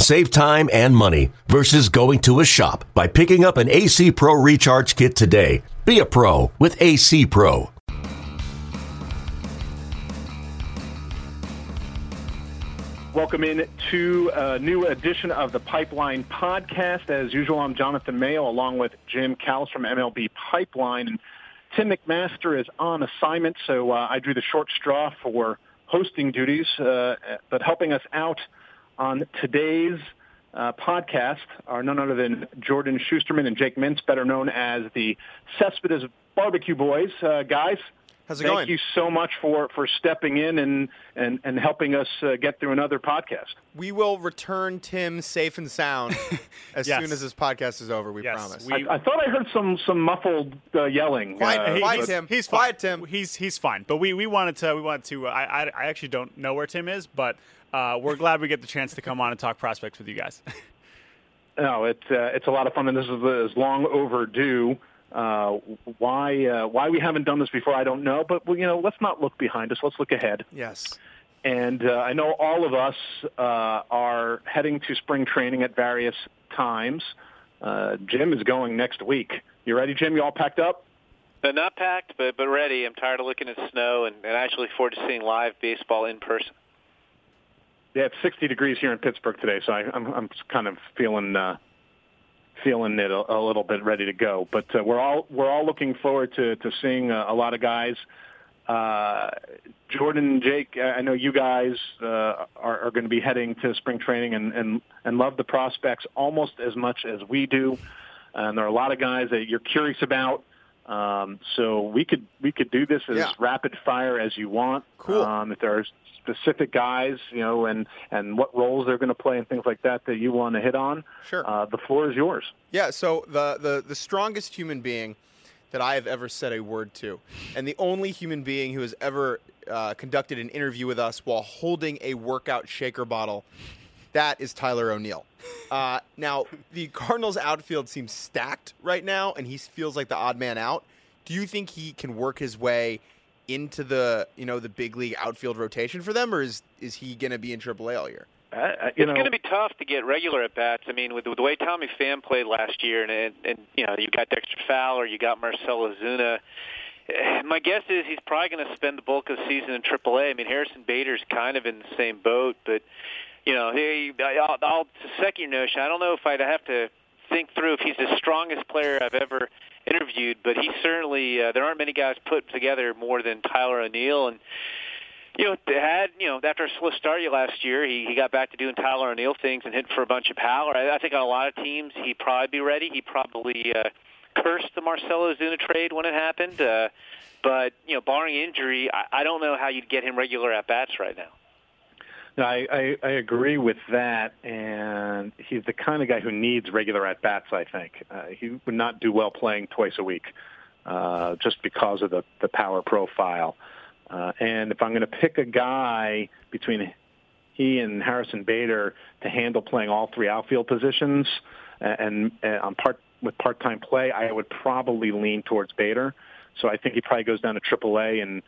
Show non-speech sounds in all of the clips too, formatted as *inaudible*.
Save time and money versus going to a shop by picking up an AC Pro Recharge Kit today. Be a pro with AC Pro. Welcome in to a new edition of the Pipeline Podcast. As usual, I'm Jonathan Mayo along with Jim Callis from MLB Pipeline. And Tim McMaster is on assignment, so uh, I drew the short straw for hosting duties. Uh, but helping us out on today's uh, podcast are none other than Jordan Schusterman and Jake Mintz, better known as the Cespedes Barbecue Boys. Uh, guys, How's it Thank going? you so much for, for stepping in and, and, and helping us uh, get through another podcast. We will return Tim safe and sound *laughs* as Yes. soon as this podcast is over. We Yes, promise. we- I, I thought I heard some, some muffled uh, yelling. Quiet, uh, quiet, but- Tim. He's Quiet, fine. Tim. He's he's fine. But we, we wanted to we wanted to. I, I I actually don't know where Tim is, but uh, we're glad we get the chance to come on and talk prospects with you guys. *laughs* No, it's uh, it's a lot of fun, and this is, is long overdue. Uh, why uh, why we haven't done this before, I don't know. But well, you know, let's not look behind us. Let's look ahead. yes. And uh, I know all of us uh, are heading to spring training at various times. Uh, Jim is going next week. You ready, Jim? You all packed up? But not packed, but but ready. I'm tired of looking at snow, and, and actually forward to seeing live baseball in person. Yeah, it's 60 degrees here in Pittsburgh today, so I, I'm I'm kind of feeling uh, feeling it a, a little bit ready to go. But uh, we're all we're all looking forward to to seeing uh, a lot of guys. Uh, Jordan Jake, I know you guys uh, are, are going to be heading to spring training and, and and love the prospects almost as much as we do. And there are a lot of guys that you're curious about. Um, so we could we could do this as Yeah. rapid fire as you want. Cool. Um, if there are specific guys, you know, and and what roles they're going to play and things like that that you want to hit on, Sure. uh, the floor is yours. Yeah, so the, the, the strongest human being that I have ever said a word to, and the only human being who has ever uh, conducted an interview with us while holding a workout shaker bottle, that is Tyler O'Neill. Uh, now, the Cardinals' outfield seems stacked right now, and he feels like the odd man out. Do you think he can work his way into the you know the big league outfield rotation for them, or is is he going to be in AAA all year? Uh, uh, It's know, going to be tough to get regular at bats. I mean, with, with the way Tommy Pham played last year, and, and and you know you got Dexter Fowler, you got Marcell Ozuna. *sighs* My guess is he's probably going to spend the bulk of the season in AAA. I mean, Harrison Bader's kind of in the same boat, but you know, he, I'll, I'll second your notion. I don't know if I'd have to think through if he's the strongest player I've ever interviewed, but he certainly uh, there aren't many guys put together more than Tyler O'Neill and you know, they had you know after a slow start last year, he he got back to doing Tyler O'Neill things and hitting for a bunch of power. I, I think on a lot of teams he'd probably be ready. He probably uh, cursed the Marcell Ozuna trade when it happened, uh, but you know, barring injury, I, I don't know how you'd get him regular at bats right now. No, I, I, I agree with that, and he's the kind of guy who needs regular at bats. I think uh, he would not do well playing twice a week, uh, just because of the the power profile. Uh, and if I'm going to pick a guy between he and Harrison Bader to handle playing all three outfield positions, and, and on part with part-time play, I would probably lean towards Bader. So I think he probably goes down to AAA and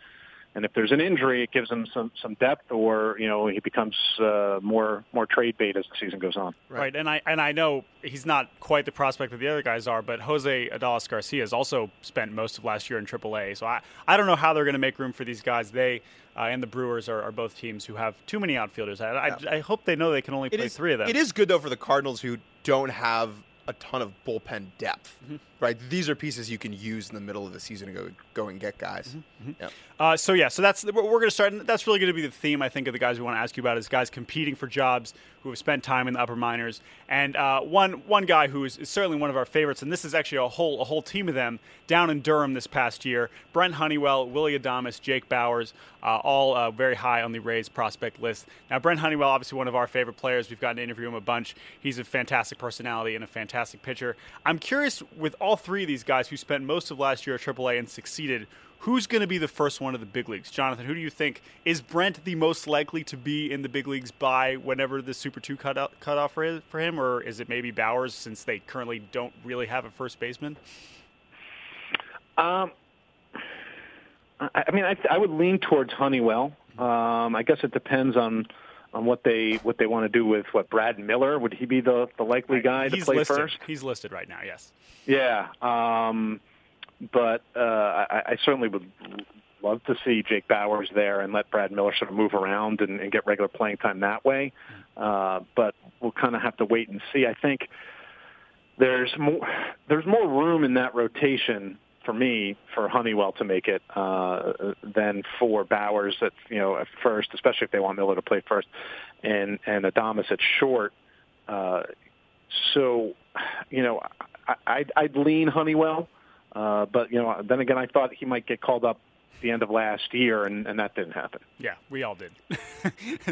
and if there's an injury, it gives him some some depth, or you know he becomes uh, more more trade bait as the season goes on. Right. And I and I know he's not quite the prospect that the other guys are, but Jose Adolis Garcia has also spent most of last year in AAA. So I, I don't know how they're going to make room for these guys. They uh, and the Brewers are, are both teams who have too many outfielders. I, I, I hope they know they can only It play is three of them. It is good though for the Cardinals who don't have a ton of bullpen depth, Mm-hmm. Right? These are pieces you can use in the middle of the season to go go and get guys. Mm-hmm. Yeah. Uh, so yeah, so that's we're, we're going to start. And that's really going to be the theme, I think, of the guys we want to ask you about is guys competing for jobs who have spent time in the upper minors. And uh, one one guy who is, is certainly one of our favorites, and this is actually a whole a whole team of them down in Durham this past year. Brent Honeywell, Willie Adames, Jake Bauers, uh, all uh, very high on the Rays prospect list. Now, Brent Honeywell, obviously one of our favorite players. We've gotten to interview him a bunch. He's a fantastic personality and a fantastic pitcher. I'm curious with all three of these guys who spent most of last year at AAA and succeeded Who's going to be the first one of the big leagues? Jonathan, who do you think is Brent the most likely to be in the big leagues by whenever the Super 2 cut, cut off for, for him? Or is it maybe Bauers since they currently don't really have a first baseman? Um, I, mean, I, I would lean towards Honeywell. Um, I guess it depends on on what they what they want to do with what Brad Miller would he be the the likely guy He's to play listed. first? He's listed right now. Yes. Yeah, um, but uh, I, I certainly would love to see Jake Bauers there and let Brad Miller sort of move around and, and get regular playing time that way. Uh, but we'll kind of have to wait and see. I think there's more there's more room in that rotation for me for Honeywell to make it uh, than for Bauers at you know at first, especially if they want Miller to play first, and and Adames at short. Uh, so, you know, I, I'd, I'd lean Honeywell, uh, but you know, then again, I thought he might get called up the end of last year, and, and that didn't happen. Yeah, we all did.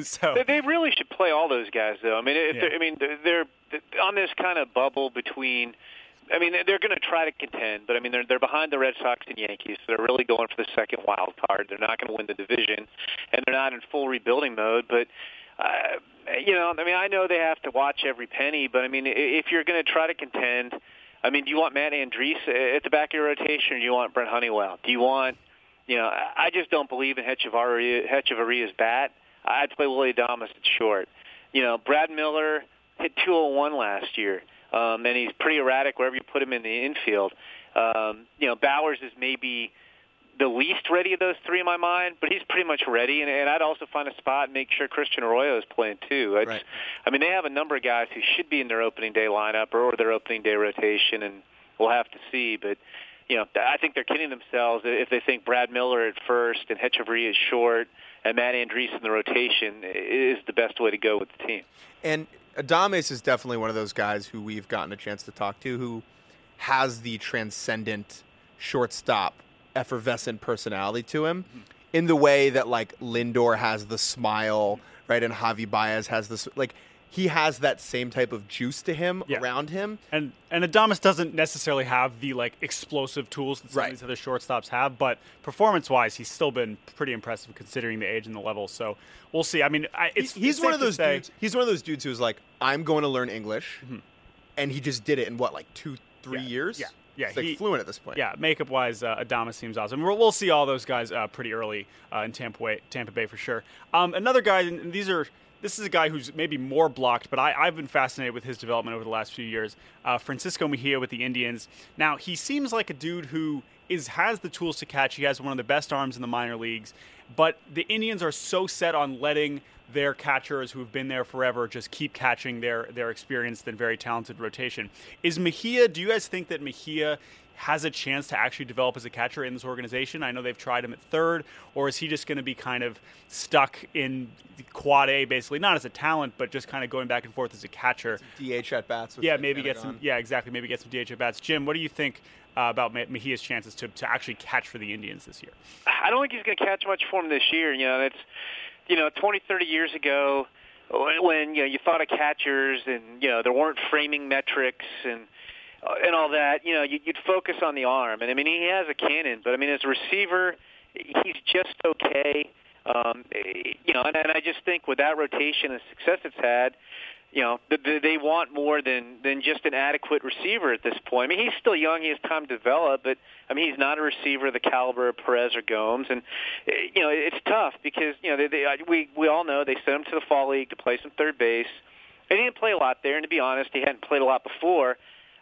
*laughs* so they, they really should play all those guys, though. I mean, if Yeah. they're, I mean, they're, they're on this kind of bubble between. I mean, they're going to try to contend, but I mean, they're they're behind the Red Sox and Yankees. So they're really going for the second wild card. They're not going to win the division, and they're not in full rebuilding mode. But uh, you know, I mean, I know they have to watch every penny, but I mean, if you're going to try to contend, I mean, do you want Matt Andriese at the back of your rotation, or do you want Brent Honeywell? Do you want, you know, I just don't believe in Hechavarria's bat. I'd play Willie Adames at short. You know, Brad Miller hit 201 last year, um, and he's pretty erratic wherever you put him in the infield. Um, you know, Bauers is maybe the least ready of those three in my mind, but he's pretty much ready. And, and I'd also find a spot and make sure Christian Arroyo is playing too. It's, Right. I mean, they have a number of guys who should be in their opening day lineup or their opening day rotation, and we'll have to see. But you know, I think they're kidding themselves if they think Brad Miller at first and Hechavarria is short and Matt Andriese in the rotation is the best way to go with the team. And Adames is definitely one of those guys who we've gotten a chance to talk to who has the transcendent shortstop effervescent personality to him in the way that like Lindor has the smile, right? And Javi Baez has this like he has that same type of juice to him Yeah. around him. And and Adames doesn't necessarily have the like explosive tools that some Right. of these other shortstops have, but performance wise, he's still been pretty impressive considering the age and the level. So we'll see. I mean, I, it's he's it's one of those say- dudes. He's one of those dudes who's like, I'm going to learn English, and he just did it in what like two, three Yeah. years. Yeah. Yeah, He's like he- fluent at this point. Yeah, makeup wise, uh, Adames seems awesome. We'll, we'll see all those guys uh, pretty early uh, in Tampa Bay, Tampa Bay for sure. Um, another guy, and these are this is a guy who's maybe more blocked, but I, I've been fascinated with his development over the last few years. Uh, Francisco Mejia with the Indians. Now he seems like a dude who is has the tools to catch. He has one of the best arms in the minor leagues, but the Indians are so set on letting their catchers who've been there forever just keep catching their their experienced and very talented rotation. Is Mejia? Do you guys think that Mejia has a chance to actually develop as a catcher in this organization? I know they've tried him at third, or is he just going to be kind of stuck in quad A, basically not as a talent, but just kind of going back and forth as a catcher? DH at bats. Yeah, maybe get Pentagon. some. Yeah, exactly. Maybe get some DH at bats. Jim, what do you think uh, about Me- Mejia's chances to, to actually catch for the Indians this year? I don't think he's going to catch much for him this year. You know, it's you know, 20, 30 years ago when, when you know you thought of catchers and you know there weren't framing metrics and and all that. You know, you, you'd focus on the arm. And I mean, he has a cannon, but I mean, as a receiver, he's just okay. Um, you know, and, and I just think with that rotation and success it's had, you know, th- th- they want more than than just an adequate receiver at this point. I mean, he's still young; he has time to develop, but I mean, he's not a receiver of the caliber of Perez or Gomes, and eh, you know, it's tough because you know they, they, we we all know they sent him to the fall league to play some third base. And he didn't play a lot there, and to be honest, he hadn't played a lot before.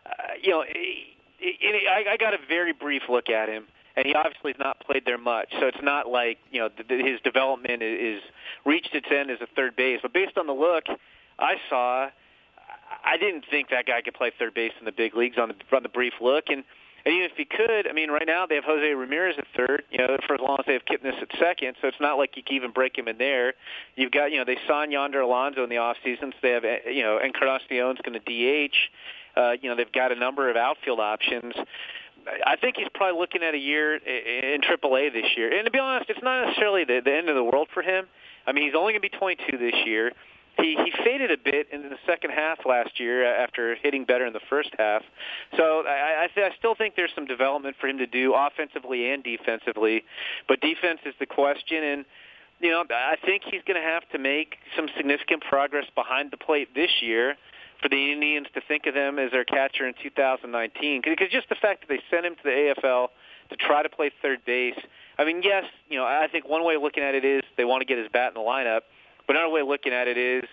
Uh, you know, I, I got a very brief look at him, and he obviously has not played there much. So it's not like you know th- his development is, is reached its end as a third base. But based on the look I saw, I didn't think that guy could play third base in the big leagues on the on the brief look. And, and even if he could, I mean, right now they have Jose Ramirez at third. You know, for as long as they have Kipnis at second, so it's not like you can even break him in there. You've got, you know, they signed Yonder Alonso in the off season, so they have, eh, you know, Encarnacion's going to DH. Uh, you know, they've got a number of outfield options. I think he's probably looking at a year in AAA this year. And to be honest, it's not necessarily the, the end of the world for him. I mean, he's only going to be 22 this year. he he faded a bit in the second half last year after hitting better in the first half. So I, I, I still think there's some development for him to do offensively and defensively, but defense is the question and. You know, I think he's going to have to make some significant progress behind the plate this year for the Indians to think of them as their catcher in 2019. Because just the fact that they sent him to the AFL to try to play third base. I mean, yes, you know, I think one way of looking at it is they want to get his bat in the lineup. But another way of looking at it is,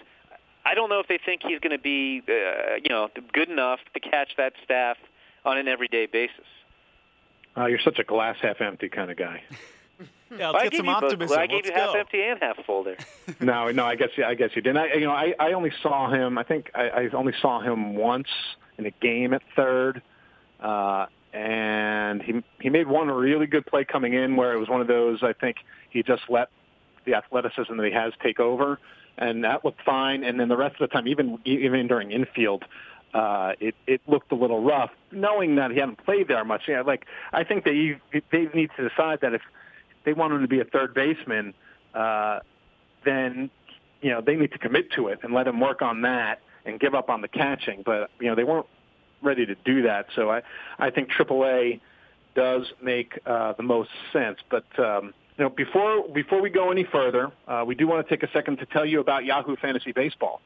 I don't know if they think he's going to be, uh, you know, good enough to catch that staff on an everyday basis. Uh, you're such a glass half empty kind of guy. *laughs* yeah, let's I get some you optimism. Both, I gave let's you go. half empty and half full there. *laughs* no, no, I guess yeah, I guess you didn't. I, you know, I, I only saw him. I think I, I only saw him once in a game at third, uh, and he he made one really good play coming in where it was one of those. I think he just let the athleticism that he has take over, and that looked fine. And then the rest of the time, even even during infield, uh, it it looked a little rough, knowing that he hadn't played there much. Yeah, like I think that they they need to decide that if they want him to be a third baseman, uh, then you know they need to commit to it and let him work on that and give up on the catching. But you know they weren't ready to do that, so I I think AAA does make uh, the most sense. But um, you know before before we go any further, uh, we do want to take a second to tell you about Yahoo Fantasy Baseball.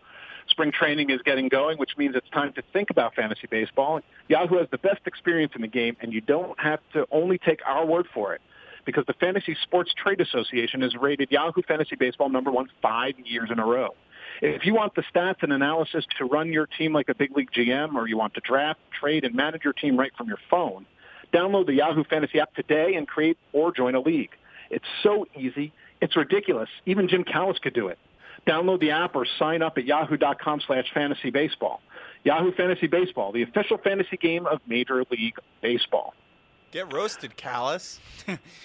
Spring training is getting going, which means it's time to think about fantasy baseball. Yahoo has the best experience in the game, and you don't have to only take our word for it because the Fantasy Sports Trade Association has rated Yahoo Fantasy Baseball number one five years in a row. If you want the stats and analysis to run your team like a big league GM, or you want to draft, trade, and manage your team right from your phone, download the Yahoo Fantasy app today and create or join a league. It's so easy. It's ridiculous. Even Jim Callis could do it. Download the app or sign up at yahoo.com slash fantasy baseball. Yahoo Fantasy Baseball, the official fantasy game of Major League Baseball. Get roasted, Callis.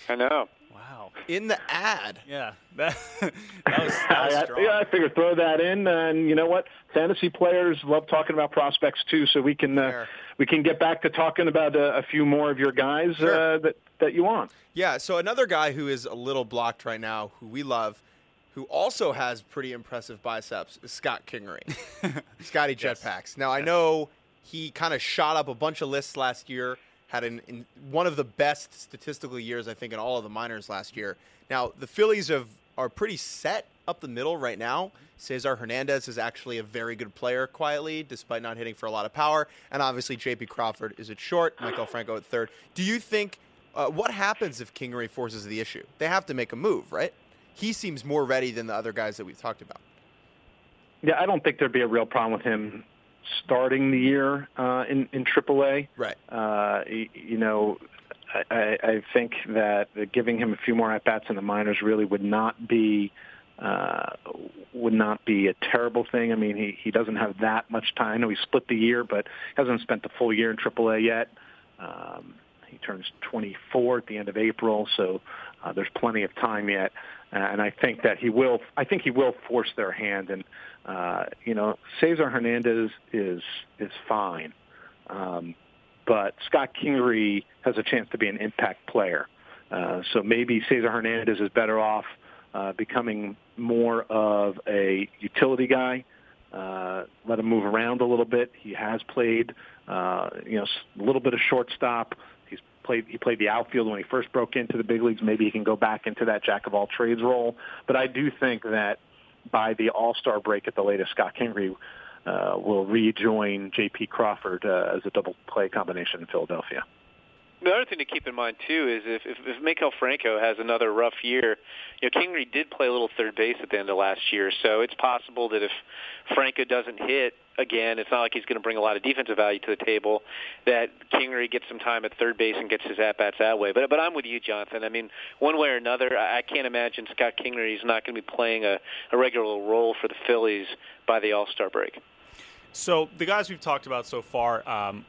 I know. Wow. In the ad. Yeah. That, *laughs* that was, that was I, strong. yeah, I figured throw that in, and you know what? Fantasy players love talking about prospects too, so we can uh, we can get back to talking about a, a few more of your guys Sure. uh, that that you want. Yeah, so another guy who is a little blocked right now, who we love, who also has pretty impressive biceps, is Scott Kingery. *laughs* Scotty Jetpacks. Now, I know he kind of shot up a bunch of lists last year, had an, in one of the best statistical years, I think, in all of the minors last year. Now, the Phillies have, are pretty set up the middle right now. Cesar Hernandez is actually a very good player quietly, despite not hitting for a lot of power. And obviously, J.P. Crawford is at short, Maikel Franco at third. Do you think uh, what happens if Kingery forces the issue? They have to make a move, right? He seems more ready than the other guys that we've talked about. Yeah, I don't think there'd be a real problem with him starting the year uh, in in AAA. Right. Uh, you, you know, I, I think that giving him a few more at bats in the minors really would not be uh, would not be a terrible thing. I mean, he he doesn't have that much time. I know he split the year, but hasn't spent the full year in AAA yet. Um, he turns 24 at the end of April, so uh, there's plenty of time yet. Uh, and I think that he will. I think he will force their hand. And uh, you know, Cesar Hernandez is is fine, um, but Scott Kingery has a chance to be an impact player. Uh, so maybe Cesar Hernandez is better off uh, becoming more of a utility guy. Uh, let him move around a little bit. He has played, uh, you know, a little bit of shortstop. Played. He played the outfield when he first broke into the big leagues. Maybe he can go back into that jack of all trades role. But I do think that by the All Star break at the latest, Scott Kingery uh, will rejoin J.P. Crawford uh, as a double play combination in Philadelphia. The other thing to keep in mind too is if if, if Maikel Franco has another rough year, you know Kingery did play a little third base at the end of last year, so it's possible that if Franco doesn't hit again, it's not like he's going to bring a lot of defensive value to the table. That Kingery gets some time at third base and gets his at bats that way. But but I'm with you, Jonathan. I mean, one way or another, I can't imagine Scott Kingery is not going to be playing a, a regular role for the Phillies by the All Star break. So the guys we've talked about so far, um,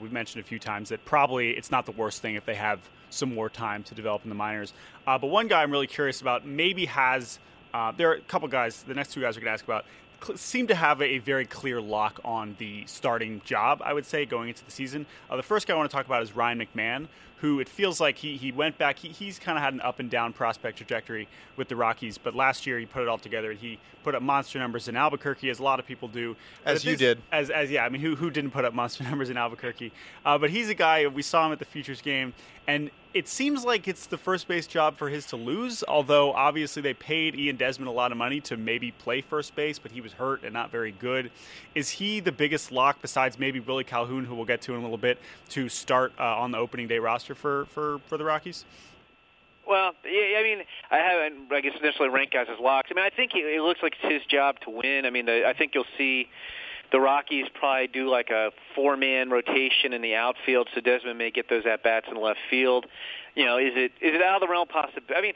we've mentioned a few times that probably it's not the worst thing if they have some more time to develop in the minors. Uh, but one guy I'm really curious about maybe has. Uh, there are a couple guys. The next two guys we're going to ask about cl- seem to have a very clear lock on the starting job. I would say going into the season. Uh, the first guy I want to talk about is Ryan McMahon, who it feels like he, he went back. He, he's kind of had an up and down prospect trajectory with the Rockies, but last year he put it all together. He put up monster numbers in Albuquerque, as a lot of people do. As you did. As, as yeah, I mean, who, who didn't put up monster *laughs* numbers in Albuquerque? Uh, but he's a guy, we saw him at the Futures game, and it seems like it's the first base job for his to lose, although obviously they paid Ian Desmond a lot of money to maybe play first base, but he was hurt and not very good. Is he the biggest lock besides maybe Willie Calhoun, who we'll get to in a little bit, to start uh, on the opening day roster for, for, for the Rockies? Well, yeah, I mean, I haven't, I guess, initially ranked guys as locks. I mean, I think it looks like it's his job to win. I mean, the, I think you'll see the Rockies probably do like a four-man rotation in the outfield, so Desmond may get those at bats in left field. You know, is it is it out of the realm possible? I mean,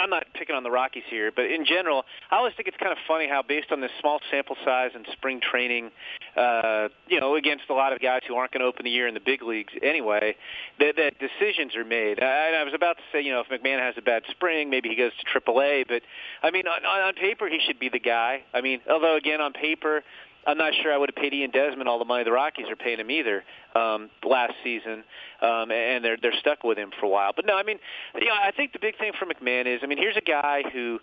I'm not picking on the Rockies here, but in general, I always think it's kind of funny how, based on this small sample size and spring training, uh, you know, against a lot of guys who aren't going to open the year in the big leagues anyway, that, that decisions are made. I, I was about to say, you know, if McMahon has a bad spring, maybe he goes to AAA, but I mean, on, on paper, he should be the guy. I mean, although again, on paper, I'm not sure I would have paid Ian Desmond all the money the Rockies are paying him either um, last season, um, and they're they're stuck with him for a while. But no, I mean, you know, I think the big thing for McMahon is, I mean, here's a guy who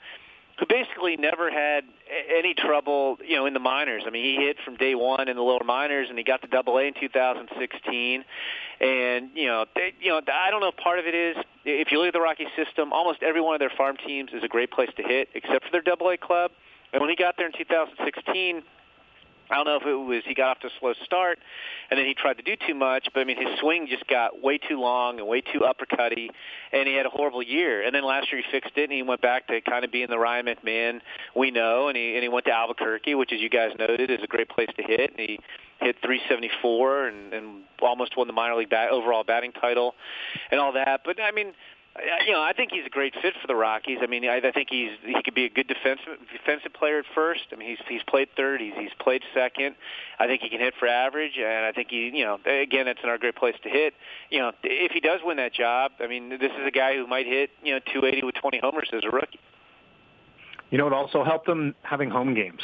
who basically never had any trouble, you know, in the minors. I mean, he hit from day one in the lower minors, and he got to Double A in 2016. And you know, they, you know, I don't know. Part of it is if you look at the Rocky system, almost every one of their farm teams is a great place to hit, except for their Double A club. And when he got there in 2016, I don't know if it was he got off to a slow start, and then he tried to do too much. But I mean, his swing just got way too long and way too uppercutty, and he had a horrible year. And then last year he fixed it, and he went back to kind of being the Ryan McMahon we know. And he and he went to Albuquerque, which, as you guys noted, is a great place to hit. And he hit 374 and, and almost won the minor league bat, overall batting title, and all that. But I mean you know, I think he's a great fit for the Rockies. I mean, I, I think he's he could be a good defensive defensive player at first. I mean, he's he's played third, he's he's played second. I think he can hit for average, and I think he, you know, again, it's another great place to hit. You know, if he does win that job, I mean, this is a guy who might hit, you know, 280 with 20 homers as a rookie. You know, it also helped him having home games.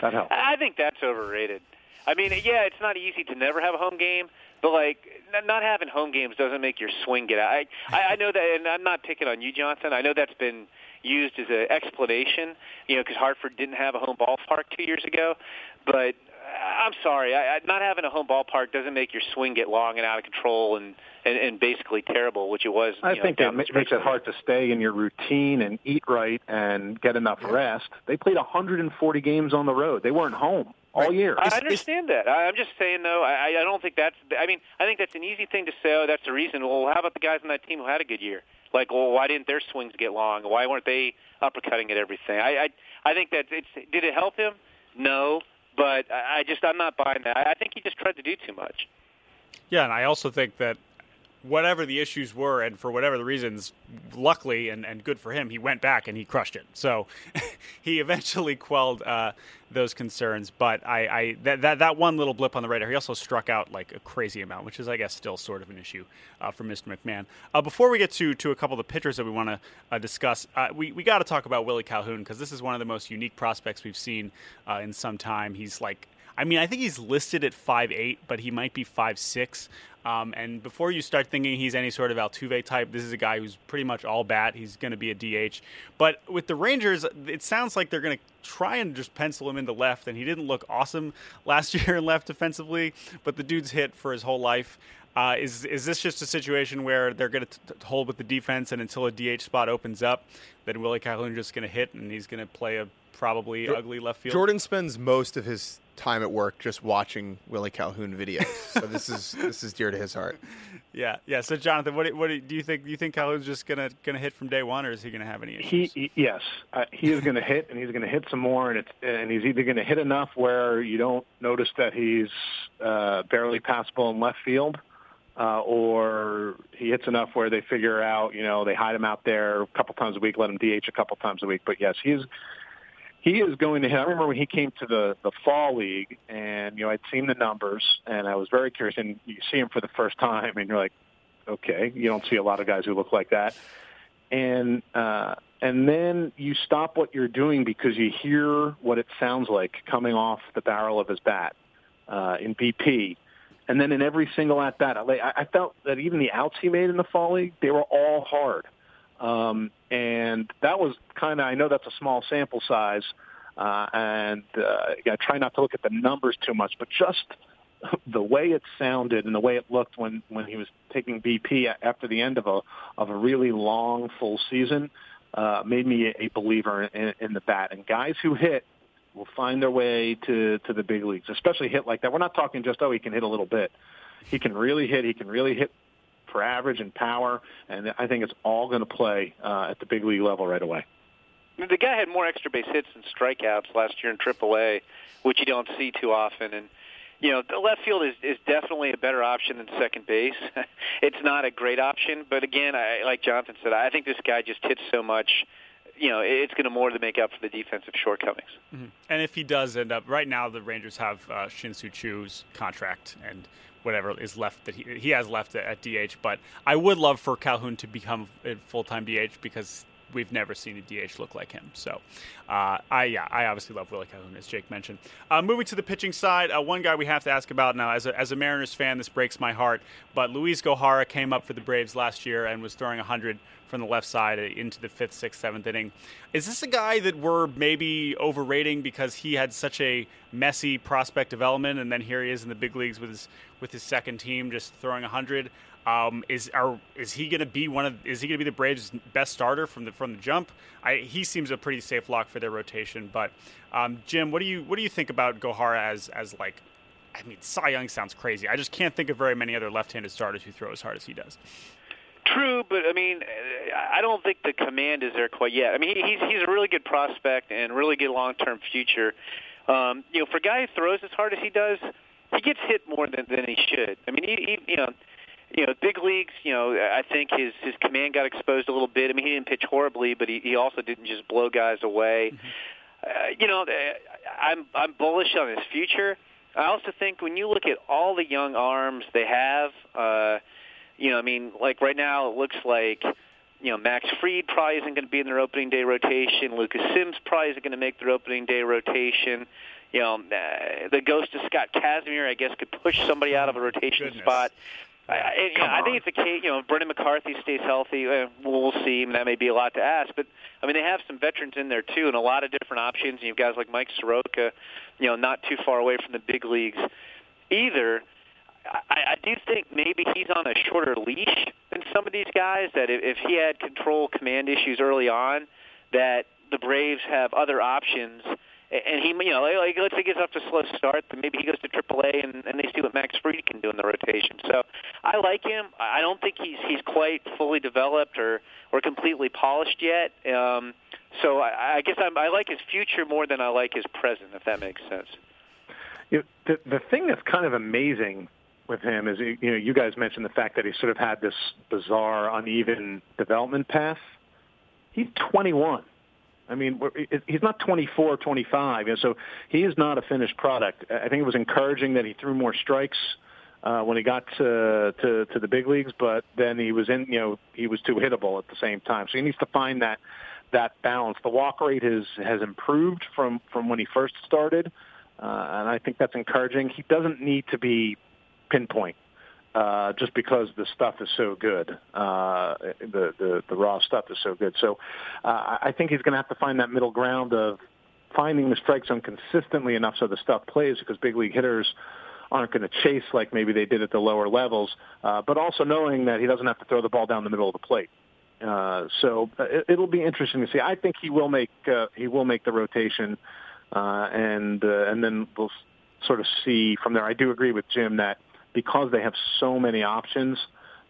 That helped. I think that's overrated. I mean, yeah, it's not easy to never have a home game, but like not having home games doesn't make your swing get out. I I, know that, and I'm not picking on you, Johnson. I know that's been used as an explanation, you know, because Hartford didn't have a home ballpark two years ago. But uh, I'm sorry, I, I, not having a home ballpark doesn't make your swing get long and out of control and and, and basically terrible, which it was. I know, think that makes it hard to stay in your routine and eat right and get enough rest. They played 140 games on the road. They weren't home all right. year. I understand that. I'm just saying, though, I, I don't think that's. I mean, I think that's an easy thing to say. Oh, that's the reason. Well, how about the guys on that team who had a good year? Like, well, why didn't their swings get long? Why weren't they uppercutting at everything? I, I, I think that it's. Did it help him? No, but I just I'm not buying that. I think he just tried to do too much. Yeah, and I also think that whatever the issues were, and for whatever the reasons, luckily and, and good for him, he went back and he crushed it. So *laughs* he eventually quelled uh, those concerns. But I, I that, that, that one little blip on the radar, he also struck out like a crazy amount, which is I guess still sort of an issue uh, for Mr. McMahon. Uh, before we get to to a couple of the pitchers that we want to uh, discuss, uh, we we got to talk about Willie Calhoun because this is one of the most unique prospects we've seen uh, in some time. He's like I mean, I think he's listed at five eight, but he might be five six. Um, and before you start thinking he's any sort of Altuve type, this is a guy who's pretty much all bat. He's going to be a DH. But with the Rangers, it sounds like they're going to try and just pencil him into left. And he didn't look awesome last *laughs* year in left defensively, but the dude's hit for his whole life. Uh, is is this just a situation where they're going to hold with the defense, and until a DH spot opens up, then Willie Calhoun just going to hit, and he's going to play a probably jo- ugly left field? Jordan spends most of his time at work just watching Willie Calhoun videos. so this is *laughs* this is dear to his heart. Yeah, yeah. So Jonathan, what, what do you think? Do you think Calhoun's just gonna gonna hit from day one, or is he gonna have any issues? He, yes, uh, he is gonna hit, and he's gonna hit some more, and it's and he's either gonna hit enough where you don't notice that he's uh, barely passable in left field. Uh, or he hits enough where they figure out, you know, they hide him out there a couple times a week, let him DH a couple times a week. But yes, he's he is going to hit. I remember when he came to the the fall league, and you know I'd seen the numbers, and I was very curious. And you see him for the first time, and you're like, okay, you don't see a lot of guys who look like that. And uh, and then you stop what you're doing because you hear what it sounds like coming off the barrel of his bat uh, in BP, And then in every single at bat, I, I felt that even the outs he made in the fall league, they were all hard. Um, and that was kind of, I know that's a small sample size, uh, and uh, yeah, try not to look at the numbers too much, but just the way it sounded and the way it looked when when he was taking BP after the end of a of a really long full season uh, made me a believer in, in the bat. And guys who hit will find their way to to the big leagues, especially hit like that. We're not talking just oh he can hit a little bit. He can really hit. He can really hit for average and power, and I think it's all going to play uh, at the big league level right away. The guy had more extra base hits and strikeouts last year in AAA, which you don't see too often, and you know, the left field is, is definitely a better option than second base. *laughs* it's not a great option, but again, I, like Jonathan said, I think this guy just hits so much. You know, it's going to more to make up for the defensive shortcomings. Mm-hmm. And if he does end up, right now the Rangers have uh, Shin-Soo Choo's contract and whatever is left that he, he has left at DH. But I would love for Calhoun to become a full time DH because we've never seen a DH look like him. So, uh, I yeah, I obviously love Willie Calhoun, as Jake mentioned. Uh, moving to the pitching side, uh, one guy we have to ask about now, as a, as a Mariners fan, this breaks my heart. But Luis Gohara came up for the Braves last year and was throwing 100 from the left side into the fifth, sixth, seventh inning. Is this a guy that we're maybe overrating because he had such a messy prospect development, and then here he is in the big leagues with his with his second team, just throwing 100? Um, is are, is he going to be one of? Is he going to be the Braves' best starter from the from the jump? I, he seems a pretty safe lock for their rotation. But um, Jim, what do you what do you think about Gohara as as like? I mean, Cy Young sounds crazy. I just can't think of very many other left-handed starters who throw as hard as he does. True, but I mean, I don't think the command is there quite yet. I mean, he's he's a really good prospect and really good long-term future. Um, you know, for a guy who throws as hard as he does, he gets hit more than than he should. I mean, he, he you know you know, big leagues, you know, I think his his command got exposed a little bit. I mean, he didn't pitch horribly, but he, he also didn't just blow guys away. Mm-hmm. Uh, you know, I'm I'm bullish on his future. I also think when you look at all the young arms they have, uh, you know, I mean, like right now it looks like, you know, Max Fried probably isn't going to be in their opening day rotation. Lucas Sims probably isn't going to make their opening day rotation. You know, uh, the ghost of Scott Kazmir, I guess, could push somebody out of a rotation Goodness. spot. I, know, I think it's a case. You know, Brandon McCarthy stays healthy. Uh, we'll see. That may be a lot to ask, but I mean, they have some veterans in there too, and a lot of different options. And you've guys like Mike Soroka, you know, not too far away from the big leagues either. I, I do think maybe he's on a shorter leash than some of these guys. That if, if he had control command issues early on, that the Braves have other options and he, you know, like let's say he gets off to a slow start, but maybe he goes to AAA and, and they see what Max Fried can do in the rotation. So I like him. I don't think he's he's quite fully developed or or completely polished yet. Um, so I, I guess I'm, I like his future more than I like his present, if that makes sense. You know, the the thing that's kind of amazing with him is you know you guys mentioned the fact that he sort of had this bizarre uneven development path. He's 21 I mean, he's not 24, 25, you so he is not a finished product. I think it was encouraging that he threw more strikes uh, when he got to, to to the big leagues, but then he was in, you know, he was too hittable at the same time. So he needs to find that that balance. The walk rate has has improved from from when he first started, uh, and I think that's encouraging. He doesn't need to be pinpoint uh, just because the stuff is so good. Uh, the, the the raw stuff is so good. So uh, I think he's going to have to find that middle ground of finding the strike zone consistently enough so the stuff plays because big league hitters aren't going to chase like maybe they did at the lower levels, uh, but also knowing that he doesn't have to throw the ball down the middle of the plate. Uh, so it, it'll be interesting to see. I think he will make uh, he will make the rotation, uh, and uh, and then we'll sort of see from there. I do agree with Jim that because they have so many options,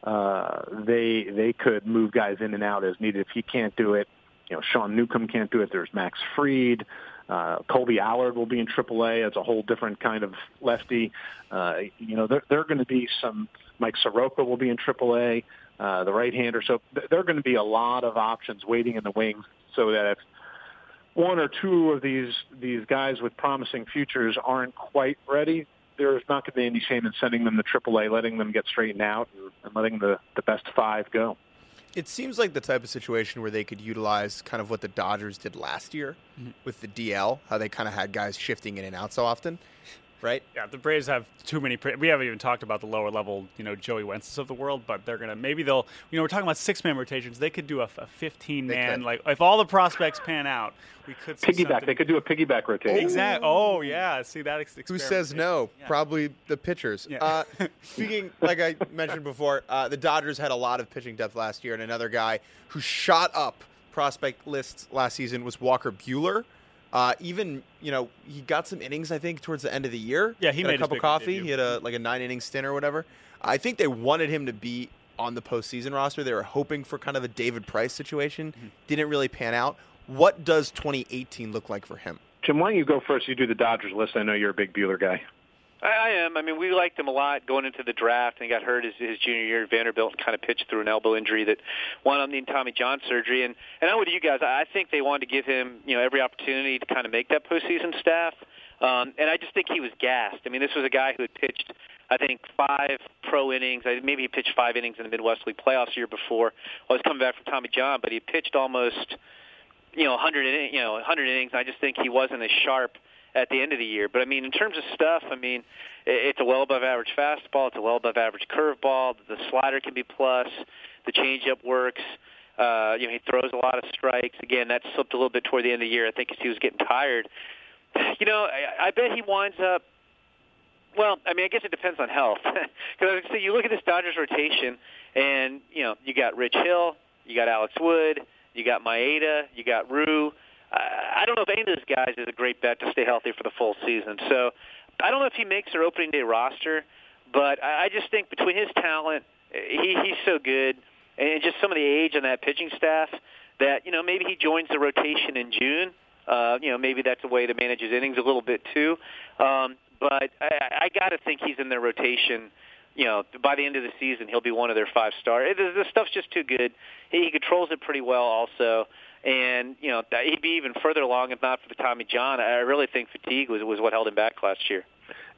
uh, they they could move guys in and out as needed. If he can't do it, you know, Sean Newcomb can't do it. There's Max Fried. Uh, Kolby Allard will be in AAA. It's a whole different kind of lefty. Uh, you know, there, there are going to be some. Mike Soroka will be in AAA, uh, the right-hander. So th- there are going to be a lot of options waiting in the wings, so that if one or two of these these guys with promising futures aren't quite ready, there's not going to be any shame in sending them to AAA, letting them get straightened out, and letting the, the best five go. It seems like the type of situation where they could utilize kind of what the Dodgers did last year mm-hmm. with the DL, how they kind of had guys shifting in and out so often. Right? Yeah, the Braves have too many. We haven't even talked about the lower level, you know, Joey Wentz's of the world, but they're gonna maybe they'll, you know, we're talking about six man rotations. They could do a, a fifteen man, like if all the prospects pan out, we could see piggyback. something- They could do a piggyback rotation. Exactly. Oh yeah. See that. Ex- Who says no? Yeah. Probably the pitchers. Yeah. Uh, *laughs* speaking, like I mentioned before, uh, the Dodgers had a lot of pitching depth last year, and another guy who shot up prospect lists last season was Walker Buehler. Uh, even you know he got some innings, I think, towards the end of the year. Yeah, he Had made a cup of coffee. debut. He had a like a nine inning stint or whatever. I think they wanted him to be on the postseason roster. They were hoping for kind of a David Price situation. Mm-hmm. Didn't really pan out. What does 2018 look like for him? Jim, why don't you go first? You do the Dodgers list. I know you're a big Buehler guy. I, I am. I mean, we liked him a lot going into the draft, and he got hurt his, his junior year at Vanderbilt and kind of pitched through an elbow injury that wound up needing Tommy John surgery. And and I'm with you guys. I I think they wanted to give him you know every opportunity to kind of make that postseason staff. Um, and I just think he was gassed. I mean, this was a guy who had pitched, I think, five pro innings. I- Maybe he pitched five innings in the Midwest League playoffs year before. Well, he's coming back from Tommy John, but he pitched almost you know, 100 you know, 100 innings. I just think he wasn't as sharp at the end of the year. But I mean, in terms of stuff, I mean, it's a well above average fastball. It's a well above average curveball. The slider can be plus. The changeup works. Uh, you know, he throws a lot of strikes. Again, that slipped a little bit toward the end of the year. I think he was getting tired. You know, I, I bet he winds up. Well, I mean, I guess it depends on health. *laughs* Because so you look at this Dodgers rotation, and you know, you got Rich Hill, you got Alex Wood, you got Maeda, you got Ryu. I don't know if any of those guys is a great bet to stay healthy for the full season. So I don't know if he makes their opening day roster, but I just think between his talent, he he's so good, and just some of the age on that pitching staff that you know maybe he joins the rotation in June. Uh, you know maybe that's a way to manage his innings a little bit too. Um, but I, I got to think he's in their rotation you know, by the end of the season, he'll be one of their five star. The stuff's just too good. He controls it pretty well, also, and you know, he'd be even further along if not for the Tommy John. I really think fatigue was was what held him back last year.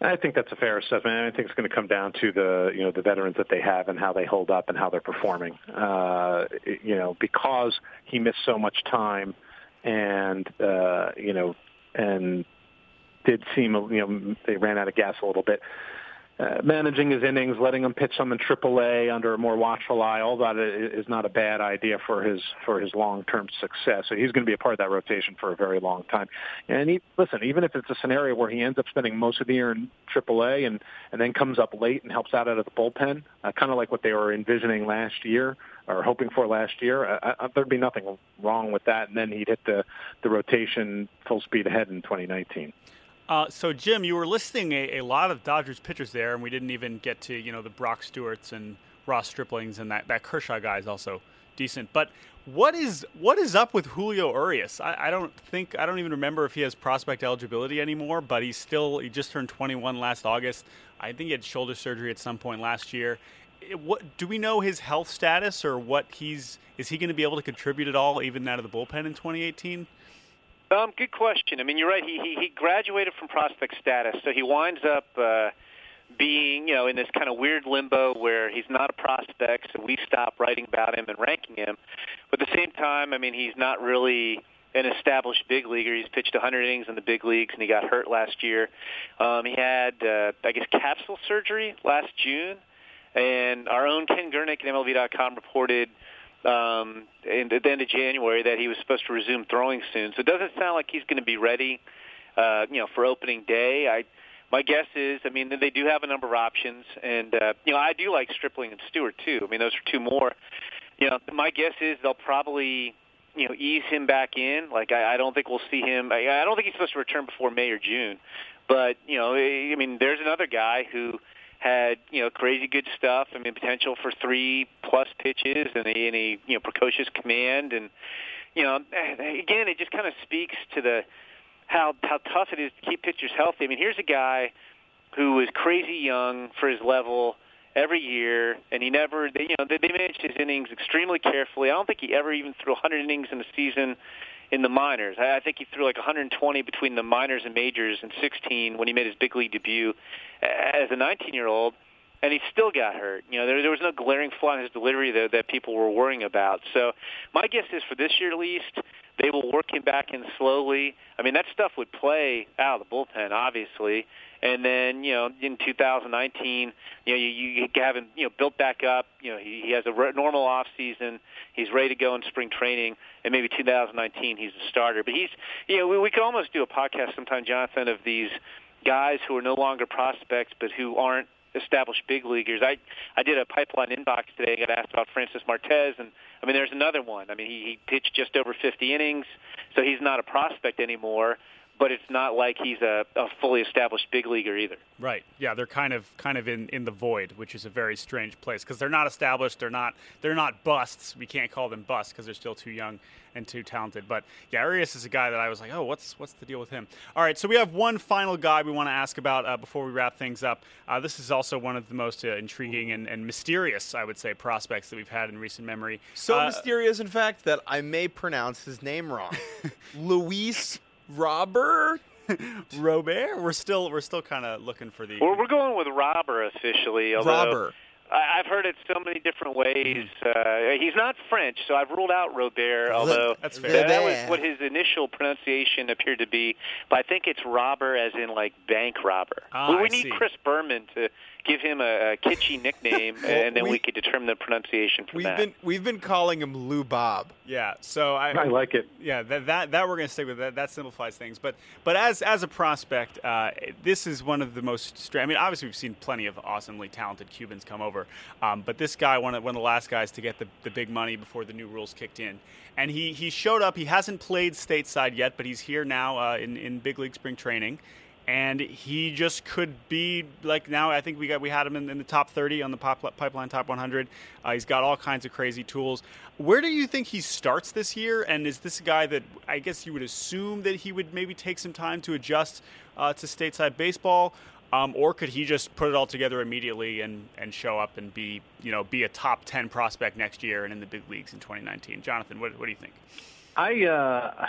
I think that's a fair assessment. I think it's going to come down to the you know the veterans that they have and how they hold up and how they're performing. Uh, you know, because he missed so much time, and uh, you know, and did seem you know they ran out of gas a little bit. Uh, managing his innings, letting him pitch some in AAA under a more watchful eye, all that is not a bad idea for his for his long-term success. So he's going to be a part of that rotation for a very long time. And he, listen, even if it's a scenario where he ends up spending most of the year in AAA and and then comes up late and helps out out of the bullpen, uh, kind of like what they were envisioning last year or hoping for last year, there'd be nothing wrong with that. And then he'd hit the the rotation full speed ahead in 2019. Uh, so Jim, you were listing a, a lot of Dodgers pitchers there, and we didn't even get to you know the Brock Stewarts and Ross Striplings and that, that Kershaw guy is also decent. But what is what is up with Julio Urias? I, I don't think I don't even remember if he has prospect eligibility anymore. But he's still he just turned 21 last August. I think he had shoulder surgery at some point last year. It- what do we know his health status or what he's is he going to be able to contribute at all even out of the bullpen in 2018? Um, good question. I mean, you're right. He he, he graduated from prospect status, so he winds up uh, being, you know, in this kind of weird limbo where he's not a prospect, so we stop writing about him and ranking him. But at the same time, I mean, he's not really an established big leaguer. He's pitched 100 innings in the big leagues, and he got hurt last year. Um, he had, uh, I guess, capsule surgery last June, and our own Ken Gurnick at MLB.com reported um, in, at the end of January that he was supposed to resume throwing soon. So it doesn't sound like he's going to be ready, uh, you know, for opening day. I, my guess is, I mean, they do have a number of options, and uh, you know, I do like Stripling and Stewart too. I mean, those are two more. You know, my guess is they'll probably, you know, ease him back in. Like, I, I don't think we'll see him. I, I don't think he's supposed to return before May or June. But you know, I mean, there's another guy who had you know crazy good stuff. I mean, potential for three plus pitches and a, and a you know precocious command, and you know, again, it just kind of speaks to the how how tough it is to keep pitchers healthy. I mean, here's a guy who was crazy young for his level every year, and he never, they, you know, they managed his innings extremely carefully. I don't think he ever even threw 100 innings in a season in the minors. I, think he threw like 120 between the minors and majors in 16 when he made his big league debut as a 19-year-old. And he still got hurt. You know, there, there was no glaring flaw in his delivery that, that people were worrying about. So my guess is for this year at least, they will work him back in slowly. I mean, that stuff would play out of the bullpen, obviously. And then, you know, in 2019, you know, you, you have him, you know, built back up. You know, he, he has a re- normal off season. He's ready to go in spring training, and maybe 2019 he's a starter. But he's, you know, we, we could almost do a podcast sometime, Jonathan, of these guys who are no longer prospects but who aren't established big leaguers. I I did a pipeline inbox today. I got asked about Francis Martes, and I mean, there's another one. I mean, he, he pitched just over 50 innings, so he's not a prospect anymore but it's not like he's a, a fully established big leaguer either. Right. Yeah, they're kind of kind of in, in the void, which is a very strange place because they're not established. They're not they're not busts. We can't call them busts because they're still too young and too talented. But yeah, Arias is a guy that I was like, oh, what's what's the deal with him? All right, so we have one final guy we want to ask about uh, before we wrap things up. Uh, this is also one of the most uh, intriguing and, and, mysterious, I would say, prospects that we've had in recent memory. So Uh, mysterious, in fact, that I may pronounce his name wrong. *laughs* Luis Robert. *laughs* Robert. We're still we're still kind of looking for the. We're, we're going with Robber officially. Although Robert. I- I've heard it so many different ways. Uh, he's not French, so I've ruled out Robert. Although That's fair. that, that was what his initial pronunciation appeared to be. But I think it's robber, as in like bank robber. Ah, we we I need see. Chris Berman to give him a, a kitschy nickname, *laughs* and then we, we- could determine the pronunciation from We've that. been we've been calling him Lou Bob. Yeah. So I, I like it. Yeah, that, that that we're going to stick with. That that simplifies things. But but as as a prospect, uh, this is one of the most. Stra- I mean, obviously we've seen plenty of awesomely talented Cubans come over, um, but this guy one of one of the last guys to get the, the big money before the new rules kicked in, and he he showed up. He hasn't played stateside yet, but he's here now uh, in in big league spring training. And he just could be like now. I think we got we had him in, in the top 30 on the pop, pipeline top 100. Uh, he's got all kinds of crazy tools. Where do you think he starts this year? And is this a guy that I guess you would assume that he would maybe take some time to adjust uh, to stateside baseball, um, or could he just put it all together immediately and, and show up and be you know be a top 10 prospect next year and in the big leagues in 2019? Jonathan, what, what do you think? I, uh,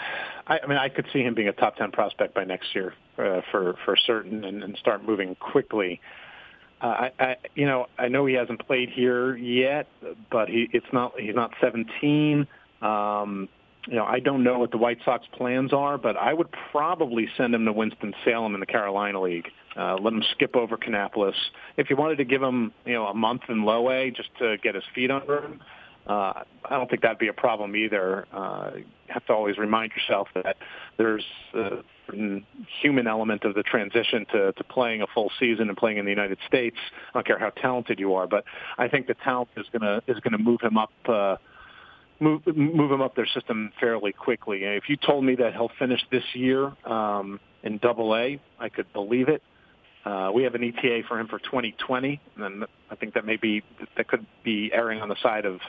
I, I mean, I could see him being a top ten prospect by next year uh, for for certain, and, and start moving quickly. Uh, I, I, you know, I know he hasn't played here yet, but he, it's not he's not 17. Um, you know, I don't know what the White Sox plans are, but I would probably send him to Winston Salem in the Carolina League. Uh, let him skip over Kannapolis. If you wanted to give him, you know, a month in low A just to get his feet under him, uh, I don't think that'd be a problem either. Uh, you have to always remind yourself that there's a certain human element of the transition to, to playing a full season and playing in the United States. I don't care how talented you are, but I think the talent is gonna is gonna move him up. Uh, Move, move him up their system fairly quickly. If you told me that he'll finish this year um, in Double A, I could believe it. Uh, we have an ETA for him for 2020, and I think that may be that could be erring on the side of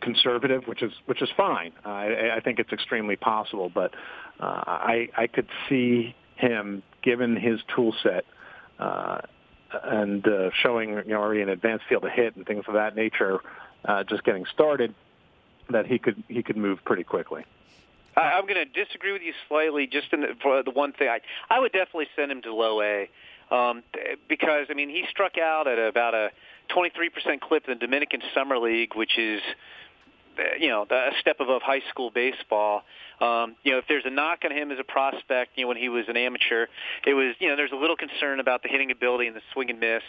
conservative, which is which is fine. I, I think it's extremely possible, but uh, I I could see him given his tool set uh, and uh, showing you know already an advanced field of hit and things of that nature, uh, just getting started, that he could he could move pretty quickly. I, I'm going to disagree with you slightly, just in the, for the one thing. I, I would definitely send him to low A um, because I mean he struck out at about a 23% clip in the Dominican Summer League, which is you know a step above high school baseball. Um, you know, if there's a knock on him as a prospect, you know, when he was an amateur, it was you know there's a little concern about the hitting ability and the swing and miss.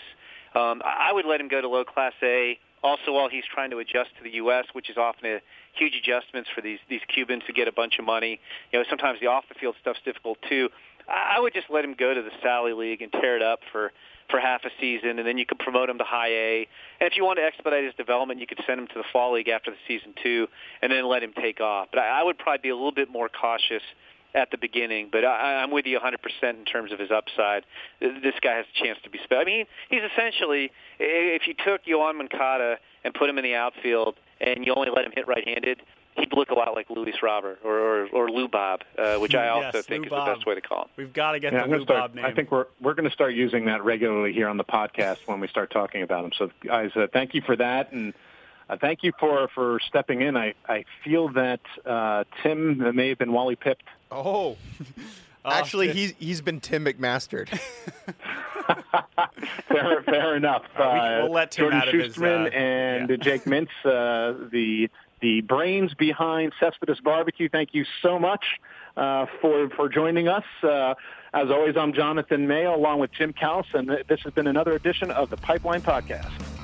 Um, I would let him go to low class A. Also, while he's trying to adjust to the U.S., which is often a huge adjustments for these these Cubans to get a bunch of money. You know, sometimes the off the field stuff's difficult too. I would just let him go to the Sally League and tear it up for for half a season, and then you could promote him to high A. And if you want to expedite his development, you could send him to the fall league after the season two, and then let him take off. But I, I would probably be a little bit more cautious at the beginning. But I, I'm with you 100% in terms of his upside. This guy has a chance to be special. I mean, he's essentially if you took Yoan Moncada and put him in the outfield, and you only let him hit right-handed. He'd look a lot like Luis Robert or or, or Lou Bob, uh, which I also Yes, think Lou is Bob. the best way to call him. We've got to get Yeah, the I'm Lou start, Bob name. I think we're we're going to start using that regularly here on the podcast when we start talking about him. So, guys, uh, thank you for that, and uh, thank you for for stepping in. I I feel that uh, Tim may have been Wally pipped. Oh, *laughs* Oh, actually, shit. he's he's been Tim McMastered. *laughs* fair, fair enough. Uh, we, will let Tim Jordan out of Shusterman his, uh, and yeah. Jake Mintz, uh, the the brains behind Cespedes Barbecue. Thank you so much uh, for for joining us. Uh, as always, I'm Jonathan Mayo along with Jim and this has been another edition of the Pipeline Podcast.